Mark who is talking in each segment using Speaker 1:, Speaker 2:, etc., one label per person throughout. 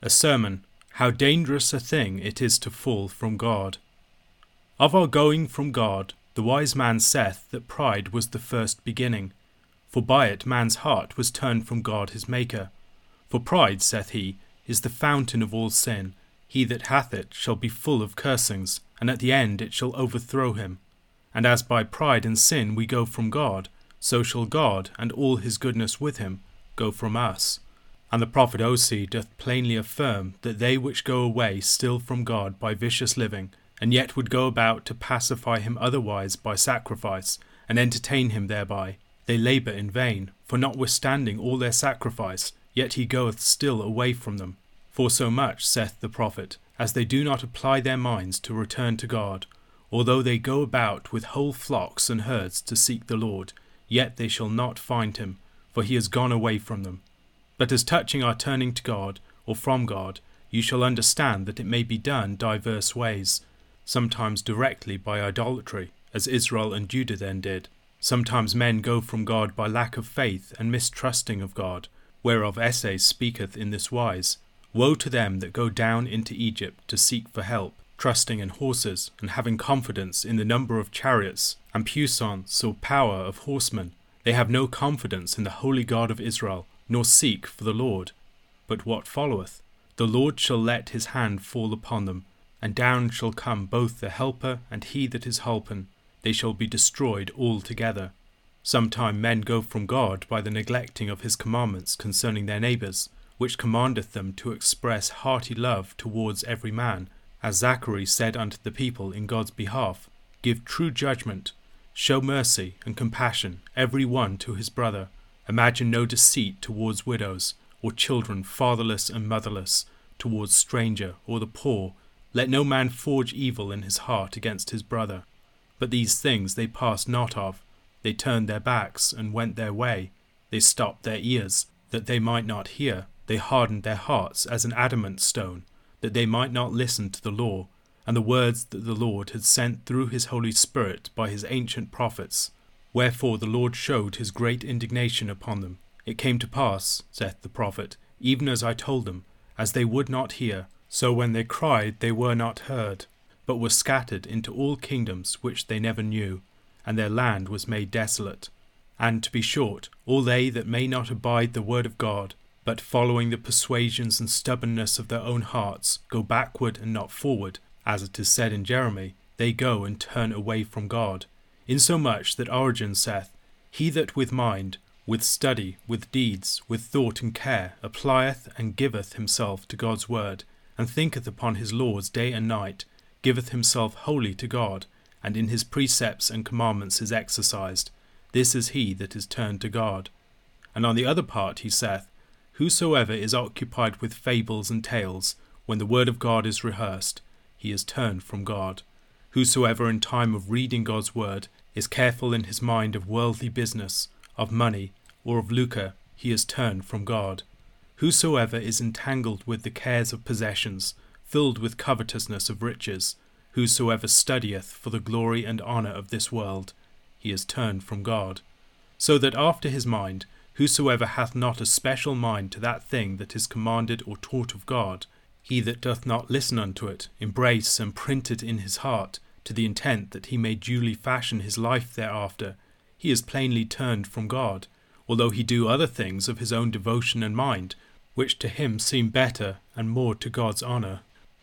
Speaker 1: A sermon How dangerous a thing it is to fall from God. Of our going from God, the wise man saith that pride was the first beginning, for by it man's heart was turned from God his Maker. For pride, saith he, is the fountain of all sin. He that hath it shall be full of cursings, and at the end it shall overthrow him. And as by pride and sin we go from God, so shall God and all his goodness with him go from us. And the prophet Osee doth plainly affirm that they which go away still from God by vicious living, and yet would go about to pacify him otherwise by sacrifice, and entertain him thereby, they labour in vain, for notwithstanding all their sacrifice, yet he goeth still away from them. For so much, saith the prophet, as they do not apply their minds to return to God, although they go about with whole flocks and herds to seek the Lord, yet they shall not find him, for he has gone away from them. But as touching our turning to God, or from God, you shall understand that it may be done divers ways, sometimes directly by idolatry, as Israel and Judah then did. Sometimes men go from God by lack of faith and mistrusting of God, whereof Esaias speaketh in this wise Woe to them that go down into Egypt to seek for help, trusting in horses, and having confidence in the number of chariots, and puissance or power of horsemen. They have no confidence in the holy God of Israel, nor seek for the Lord. But what followeth? The Lord shall let his hand fall upon them, and down shall come both the helper and he that is holpen. They shall be destroyed altogether. Sometime men go from God by the neglecting of his commandments concerning their neighbours, which commandeth them to express hearty love towards every man, as Zachary said unto the people in God's behalf, Give true judgment, show mercy and compassion every one to his brother, Imagine no deceit towards widows, or children fatherless and motherless, towards stranger or the poor. Let no man forge evil in his heart against his brother. But these things they passed not of. They turned their backs and went their way. They stopped their ears, that they might not hear. They hardened their hearts as an adamant stone, that they might not listen to the law, and the words that the Lord had sent through his Holy Spirit by his ancient prophets. Wherefore the Lord showed his great indignation upon them. It came to pass, saith the prophet, even as I told them, as they would not hear, so when they cried they were not heard, but were scattered into all kingdoms which they never knew, and their land was made desolate. And to be short, all they that may not abide the word of God, but following the persuasions and stubbornness of their own hearts, go backward and not forward, as it is said in Jeremy, they go and turn away from God insomuch that Origen saith, He that with mind, with study, with deeds, with thought and care, applieth and giveth himself to God's word, and thinketh upon his laws day and night, giveth himself wholly to God, and in his precepts and commandments is exercised, this is he that is turned to God. And on the other part he saith, Whosoever is occupied with fables and tales, when the word of God is rehearsed, he is turned from God. Whosoever in time of reading God's word is careful in his mind of worldly business, of money, or of lucre, he is turned from God. Whosoever is entangled with the cares of possessions, filled with covetousness of riches, whosoever studieth for the glory and honour of this world, he is turned from God. So that after his mind, whosoever hath not a special mind to that thing that is commanded or taught of God, he that doth not listen unto it, embrace and print it in his heart, to the intent that he may duly fashion his life thereafter, he is plainly turned from God, although he do other things of his own devotion and mind, which to him seem better and more to God's honour.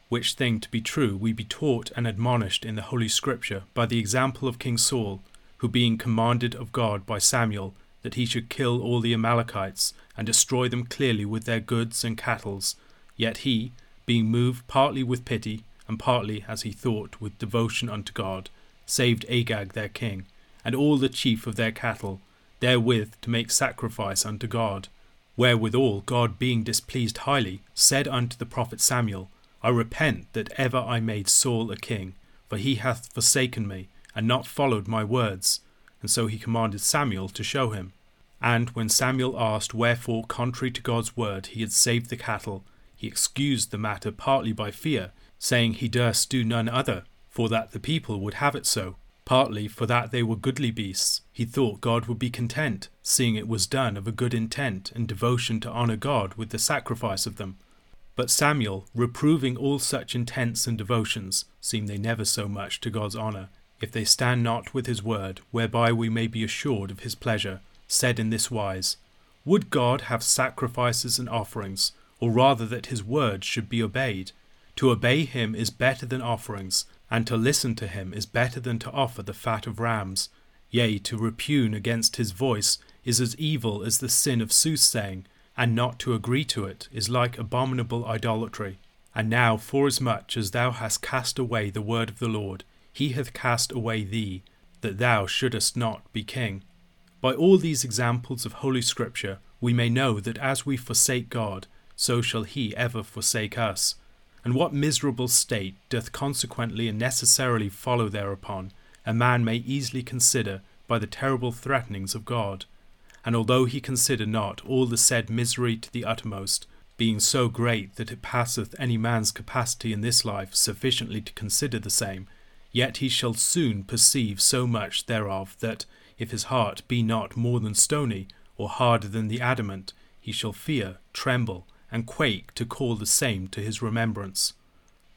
Speaker 1: Which thing to be true we be taught and admonished in the Holy Scripture by the example of King Saul, who being commanded of God by Samuel that he should kill all the Amalekites and destroy them clearly with their goods and cattles, yet he, being moved partly with pity, and partly, as he thought, with devotion unto God, saved Agag their king, and all the chief of their cattle, therewith to make sacrifice unto God. Wherewithal God, being displeased highly, said unto the prophet Samuel, I repent that ever I made Saul a king, for he hath forsaken me, and not followed my words. And so he commanded Samuel to show him. And when Samuel asked wherefore, contrary to God's word, he had saved the cattle, he excused the matter partly by fear, saying he durst do none other, for that the people would have it so, partly for that they were goodly beasts. He thought God would be content, seeing it was done of a good intent and devotion to honour God with the sacrifice of them. But Samuel, reproving all such intents and devotions, seem they never so much to God's honour, if they stand not with his word, whereby we may be assured of his pleasure, said in this wise Would God have sacrifices and offerings, or rather that his word should be obeyed? To obey him is better than offerings, and to listen to him is better than to offer the fat of rams. Yea, to repugn against his voice is as evil as the sin of soothsaying, and not to agree to it is like abominable idolatry. And now, forasmuch as thou hast cast away the word of the Lord, he hath cast away thee, that thou shouldest not be king. By all these examples of Holy Scripture, we may know that as we forsake God, so shall he ever forsake us. And what miserable state doth consequently and necessarily follow thereupon, a man may easily consider by the terrible threatenings of God. And although he consider not all the said misery to the uttermost, being so great that it passeth any man's capacity in this life sufficiently to consider the same, yet he shall soon perceive so much thereof that, if his heart be not more than stony, or harder than the adamant, he shall fear, tremble, and quake to call the same to his remembrance.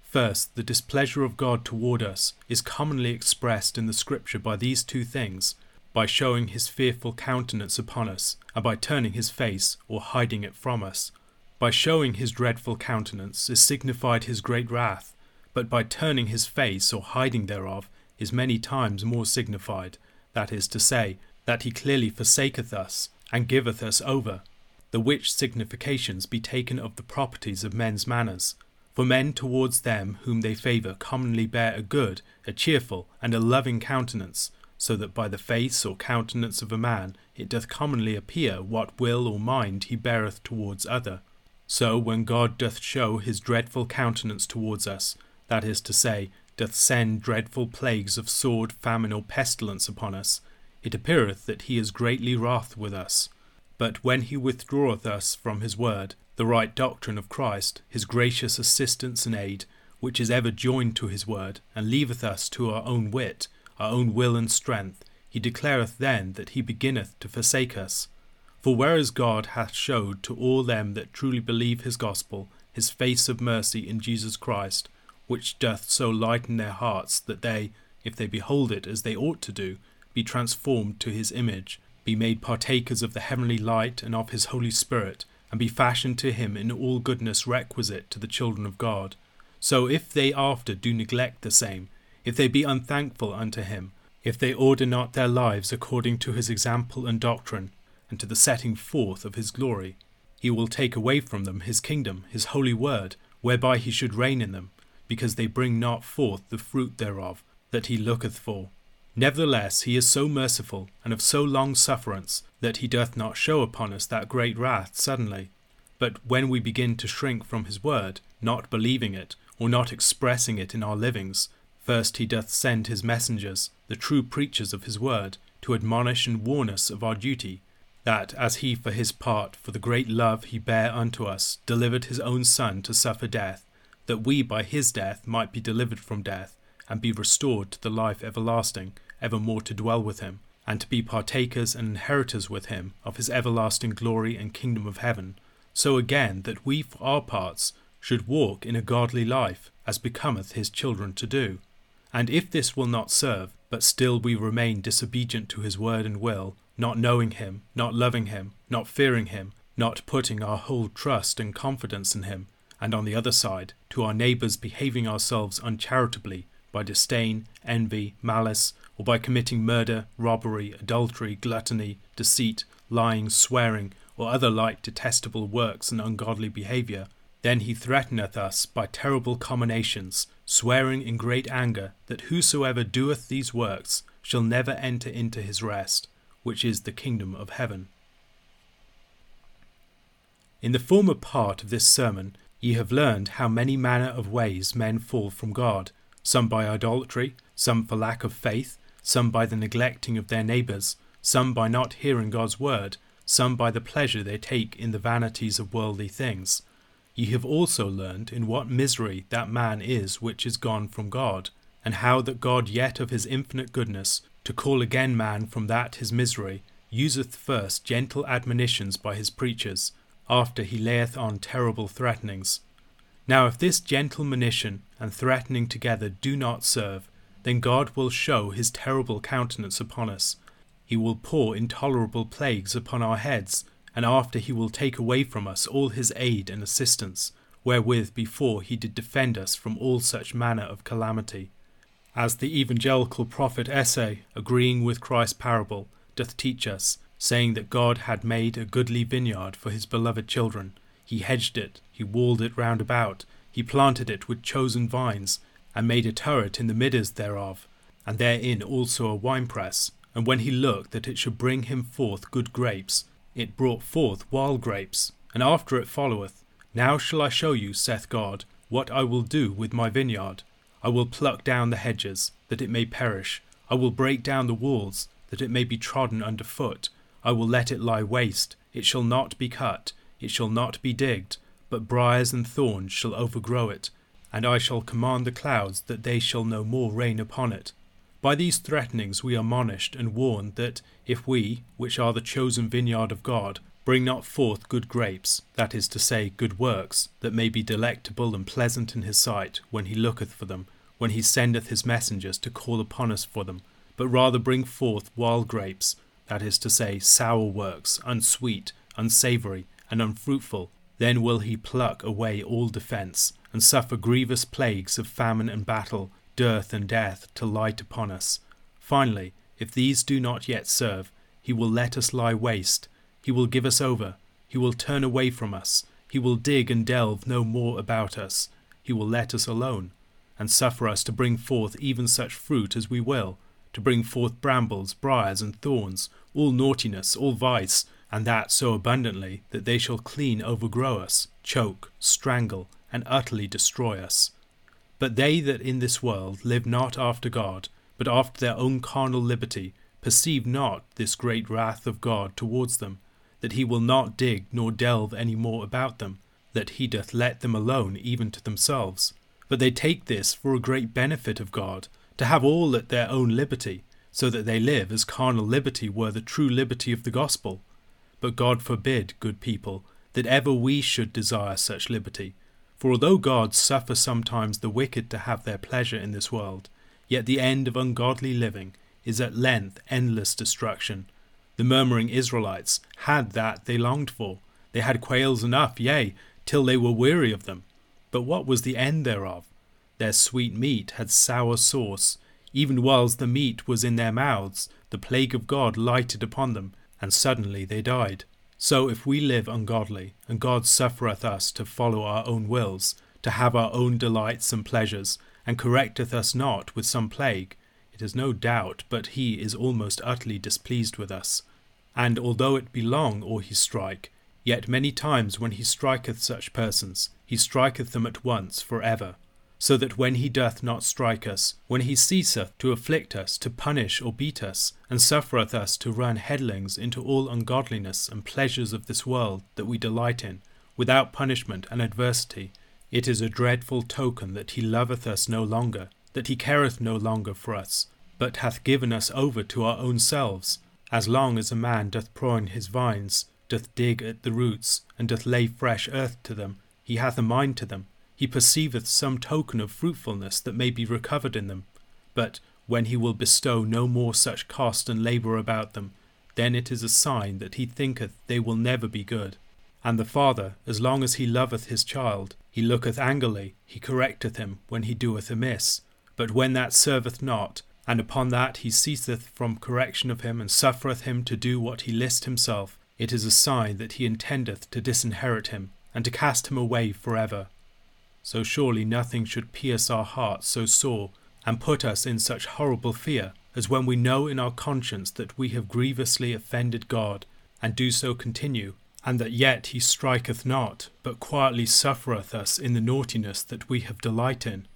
Speaker 1: First, the displeasure of God toward us is commonly expressed in the Scripture by these two things by showing his fearful countenance upon us, and by turning his face or hiding it from us. By showing his dreadful countenance is signified his great wrath, but by turning his face or hiding thereof is many times more signified, that is to say, that he clearly forsaketh us, and giveth us over. The which significations be taken of the properties of men's manners. For men towards them whom they favour commonly bear a good, a cheerful, and a loving countenance, so that by the face or countenance of a man it doth commonly appear what will or mind he beareth towards other. So when God doth show his dreadful countenance towards us, that is to say, doth send dreadful plagues of sword, famine, or pestilence upon us, it appeareth that he is greatly wroth with us. But when he withdraweth us from his word, the right doctrine of Christ, his gracious assistance and aid, which is ever joined to his word, and leaveth us to our own wit, our own will and strength, he declareth then that he beginneth to forsake us. For whereas God hath showed to all them that truly believe his gospel his face of mercy in Jesus Christ, which doth so lighten their hearts that they, if they behold it as they ought to do, be transformed to his image, be made partakers of the heavenly light and of his Holy Spirit, and be fashioned to him in all goodness requisite to the children of God. So if they after do neglect the same, if they be unthankful unto him, if they order not their lives according to his example and doctrine, and to the setting forth of his glory, he will take away from them his kingdom, his holy word, whereby he should reign in them, because they bring not forth the fruit thereof that he looketh for. Nevertheless, he is so merciful and of so long sufferance that he doth not show upon us that great wrath suddenly. But when we begin to shrink from his word, not believing it, or not expressing it in our livings, First he doth send his messengers, the true preachers of his word, to admonish and warn us of our duty, that as he for his part, for the great love he bare unto us, delivered his own Son to suffer death, that we by his death might be delivered from death, and be restored to the life everlasting, evermore to dwell with him, and to be partakers and inheritors with him of his everlasting glory and kingdom of heaven. So again, that we for our parts should walk in a godly life, as becometh his children to do and if this will not serve, but still we remain disobedient to his word and will, not knowing him, not loving him, not fearing him, not putting our whole trust and confidence in him, and on the other side, to our neighbours behaving ourselves uncharitably by disdain, envy, malice, or by committing murder, robbery, adultery, gluttony, deceit, lying, swearing, or other like detestable works and ungodly behaviour, then he threateneth us by terrible comminations, swearing in great anger that whosoever doeth these works shall never enter into his rest, which is the kingdom of heaven. In the former part of this sermon ye have learned how many manner of ways men fall from God, some by idolatry, some for lack of faith, some by the neglecting of their neighbours, some by not hearing God's word, some by the pleasure they take in the vanities of worldly things ye have also learned in what misery that man is which is gone from God, and how that God yet of his infinite goodness, to call again man from that his misery, useth first gentle admonitions by his preachers, after he layeth on terrible threatenings. Now if this gentle monition and threatening together do not serve, then God will show his terrible countenance upon us. He will pour intolerable plagues upon our heads, and after he will take away from us all his aid and assistance, wherewith before he did defend us from all such manner of calamity. As the evangelical prophet Esay, agreeing with Christ's parable, doth teach us, saying that God had made a goodly vineyard for his beloved children, he hedged it, he walled it round about, he planted it with chosen vines, and made a turret in the midst thereof, and therein also a winepress. And when he looked that it should bring him forth good grapes, it brought forth wild grapes. And after it followeth, Now shall I show you, saith God, what I will do with my vineyard. I will pluck down the hedges, that it may perish. I will break down the walls, that it may be trodden under foot. I will let it lie waste, it shall not be cut, it shall not be digged, but briers and thorns shall overgrow it, and I shall command the clouds that they shall no more rain upon it. By these threatenings we are admonished and warned that if we, which are the chosen vineyard of God, bring not forth good grapes, that is to say, good works, that may be delectable and pleasant in his sight when he looketh for them, when he sendeth his messengers to call upon us for them, but rather bring forth wild grapes, that is to say, sour works, unsweet, unsavoury, and unfruitful, then will he pluck away all defence, and suffer grievous plagues of famine and battle, dearth and death to light upon us. Finally, if these do not yet serve, he will let us lie waste, he will give us over, he will turn away from us, he will dig and delve no more about us, he will let us alone, and suffer us to bring forth even such fruit as we will, to bring forth brambles, briars, and thorns, all naughtiness, all vice, and that so abundantly that they shall clean overgrow us, choke, strangle, and utterly destroy us. But they that in this world live not after God, but after their own carnal liberty, perceive not this great wrath of God towards them, that he will not dig nor delve any more about them, that he doth let them alone even to themselves. But they take this for a great benefit of God, to have all at their own liberty, so that they live as carnal liberty were the true liberty of the gospel. But God forbid, good people, that ever we should desire such liberty. For although God suffer sometimes the wicked to have their pleasure in this world, yet the end of ungodly living is at length endless destruction. The murmuring Israelites had that they longed for. They had quails enough, yea, till they were weary of them. But what was the end thereof? Their sweet meat had sour sauce. Even whilst the meat was in their mouths, the plague of God lighted upon them, and suddenly they died. So if we live ungodly, and God suffereth us to follow our own wills, to have our own delights and pleasures, and correcteth us not with some plague, it is no doubt but he is almost utterly displeased with us. And although it be long or he strike, yet many times when he striketh such persons, he striketh them at once for ever so that when he doth not strike us, when he ceaseth to afflict us, to punish or beat us, and suffereth us to run headlings into all ungodliness and pleasures of this world that we delight in, without punishment and adversity, it is a dreadful token that he loveth us no longer, that he careth no longer for us, but hath given us over to our own selves, as long as a man doth prune his vines, doth dig at the roots, and doth lay fresh earth to them, he hath a mind to them, he perceiveth some token of fruitfulness that may be recovered in them. But when he will bestow no more such cost and labour about them, then it is a sign that he thinketh they will never be good. And the father, as long as he loveth his child, he looketh angrily, he correcteth him when he doeth amiss. But when that serveth not, and upon that he ceaseth from correction of him, and suffereth him to do what he list himself, it is a sign that he intendeth to disinherit him, and to cast him away for ever so surely nothing should pierce our hearts so sore and put us in such horrible fear as when we know in our conscience that we have grievously offended God, and do so continue, and that yet he striketh not, but quietly suffereth us in the naughtiness that we have delight in.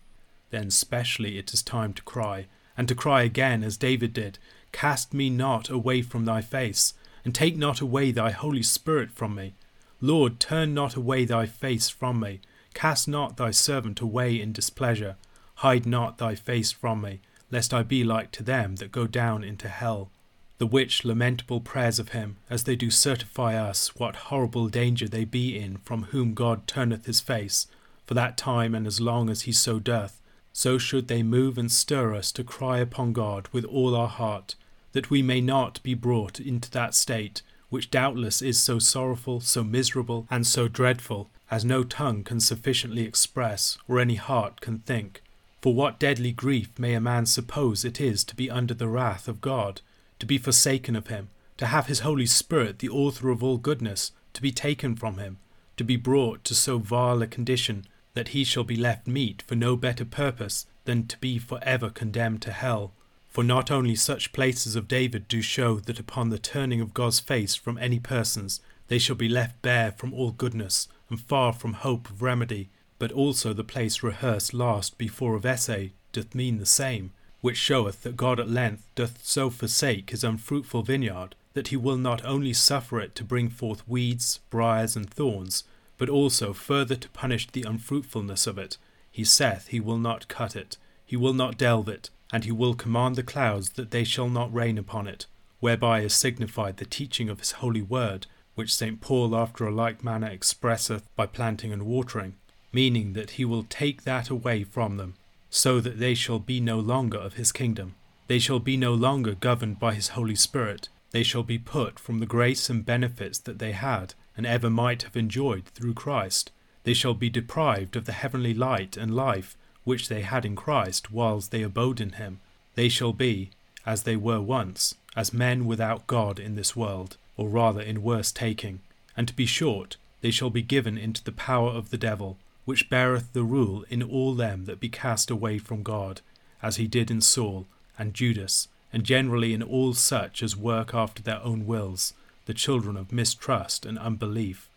Speaker 1: Then specially it is time to cry, and to cry again as David did, Cast me not away from thy face, and take not away thy Holy Spirit from me. Lord, turn not away thy face from me, Cast not thy servant away in displeasure. Hide not thy face from me, lest I be like to them that go down into hell. The which lamentable prayers of him, as they do certify us what horrible danger they be in from whom God turneth his face, for that time and as long as he so doth, so should they move and stir us to cry upon God with all our heart, that we may not be brought into that state, which doubtless is so sorrowful, so miserable, and so dreadful, as no tongue can sufficiently express, or any heart can think. For what deadly grief may a man suppose it is to be under the wrath of God, to be forsaken of him, to have his Holy Spirit, the author of all goodness, to be taken from him, to be brought to so vile a condition that he shall be left meet for no better purpose than to be for ever condemned to hell. For not only such places of David do show that upon the turning of God's face from any persons they shall be left bare from all goodness and far from hope of remedy, but also the place rehearsed last before of Esay doth mean the same, which showeth that God at length doth so forsake his unfruitful vineyard that he will not only suffer it to bring forth weeds, briars, and thorns, but also further to punish the unfruitfulness of it. He saith he will not cut it, he will not delve it, and he will command the clouds that they shall not rain upon it, whereby is signified the teaching of his holy word, which St. Paul after a like manner expresseth by planting and watering, meaning that he will take that away from them, so that they shall be no longer of his kingdom. They shall be no longer governed by his Holy Spirit, they shall be put from the grace and benefits that they had, and ever might have enjoyed through Christ. They shall be deprived of the heavenly light and life which they had in Christ whiles they abode in him. They shall be, as they were once, as men without God in this world, or rather in worse taking. And to be short, they shall be given into the power of the devil, which beareth the rule in all them that be cast away from God, as he did in Saul and Judas, and generally in all such as work after their own wills, the children of mistrust and unbelief.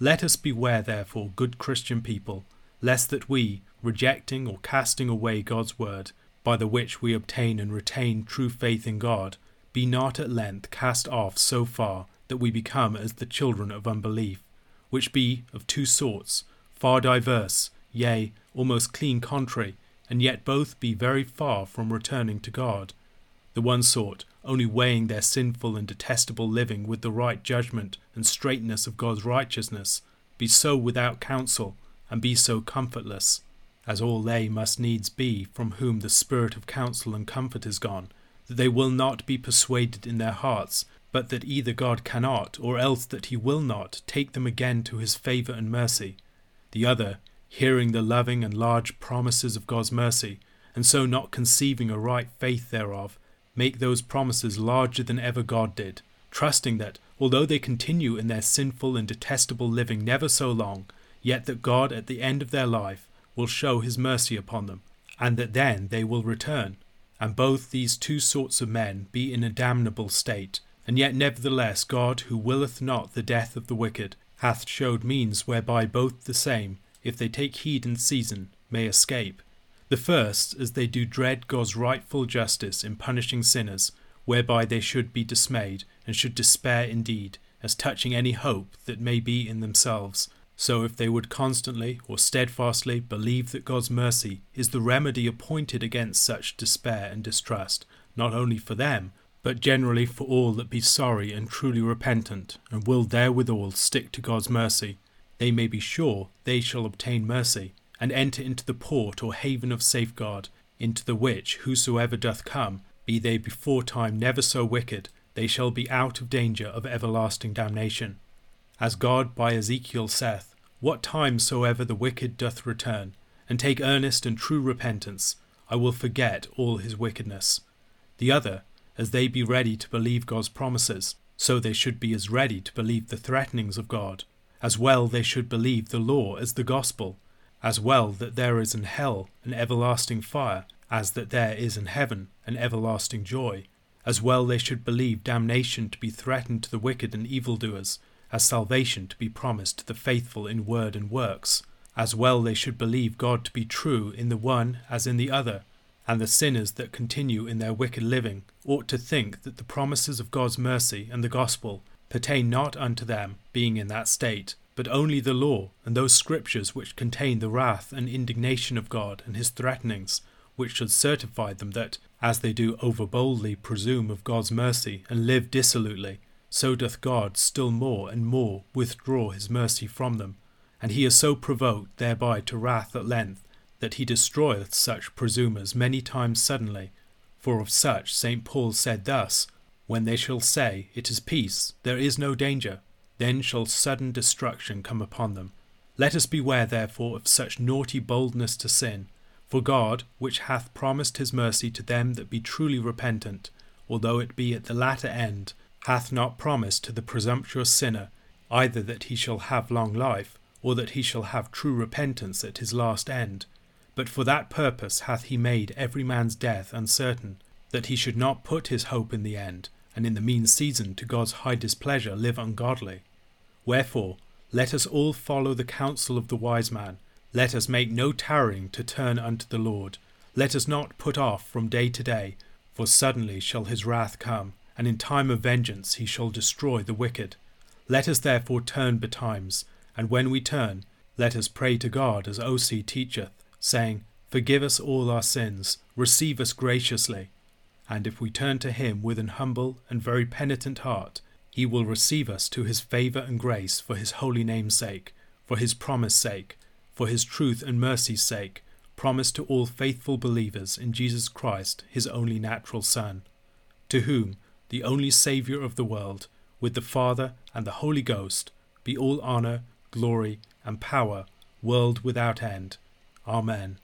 Speaker 1: Let us beware, therefore, good Christian people, lest that we, rejecting or casting away God's word, by the which we obtain and retain true faith in God, be not at length cast off so far that we become as the children of unbelief, which be of two sorts, far diverse, yea, almost clean contrary, and yet both be very far from returning to God. The one sort, only weighing their sinful and detestable living with the right judgment and straightness of God's righteousness, be so without counsel, and be so comfortless, as all they must needs be from whom the spirit of counsel and comfort is gone, that they will not be persuaded in their hearts, but that either God cannot, or else that he will not, take them again to his favour and mercy. The other, hearing the loving and large promises of God's mercy, and so not conceiving a right faith thereof, make those promises larger than ever God did, trusting that, although they continue in their sinful and detestable living never so long, yet that God at the end of their life will show his mercy upon them, and that then they will return. And both these two sorts of men be in a damnable state, and yet nevertheless God, who willeth not the death of the wicked, hath showed means whereby both the same, if they take heed in season, may escape. The first, as they do dread God's rightful justice in punishing sinners, whereby they should be dismayed, and should despair indeed, as touching any hope that may be in themselves. So if they would constantly or steadfastly believe that God's mercy is the remedy appointed against such despair and distrust, not only for them, but generally for all that be sorry and truly repentant, and will therewithal stick to God's mercy, they may be sure they shall obtain mercy, and enter into the port or haven of safeguard, into the which whosoever doth come, be they before time never so wicked, they shall be out of danger of everlasting damnation. As God by Ezekiel saith, What time soever the wicked doth return, and take earnest and true repentance, I will forget all his wickedness. The other, as they be ready to believe God's promises, so they should be as ready to believe the threatenings of God. As well they should believe the law as the gospel, as well that there is in hell an everlasting fire, as that there is in heaven an everlasting joy. As well they should believe damnation to be threatened to the wicked and evildoers, as salvation to be promised to the faithful in word and works. As well they should believe God to be true in the one as in the other, and the sinners that continue in their wicked living ought to think that the promises of God's mercy and the gospel pertain not unto them, being in that state, but only the law and those scriptures which contain the wrath and indignation of God and his threatenings, which should certify them that, as they do overboldly presume of God's mercy and live dissolutely, so doth God still more and more withdraw his mercy from them, and he is so provoked thereby to wrath at length, that he destroyeth such presumers many times suddenly. For of such St. Paul said thus, When they shall say, It is peace, there is no danger, then shall sudden destruction come upon them. Let us beware therefore of such naughty boldness to sin. For God, which hath promised his mercy to them that be truly repentant, although it be at the latter end, hath not promised to the presumptuous sinner either that he shall have long life, or that he shall have true repentance at his last end. But for that purpose hath he made every man's death uncertain, that he should not put his hope in the end, and in the mean season to God's high displeasure live ungodly. Wherefore, let us all follow the counsel of the wise man. Let us make no tarrying to turn unto the Lord. Let us not put off from day to day, for suddenly shall his wrath come, and in time of vengeance he shall destroy the wicked. Let us therefore turn betimes, and when we turn, let us pray to God as Osee teacheth, saying, Forgive us all our sins, receive us graciously. And if we turn to him with an humble and very penitent heart, he will receive us to his favour and grace for his holy name's sake, for his promise sake, for his truth and mercy's sake, promised to all faithful believers in Jesus Christ, his only natural Son, to whom, the only Saviour of the world, with the Father and the Holy Ghost, be all honour, glory, and power, world without end. Amen.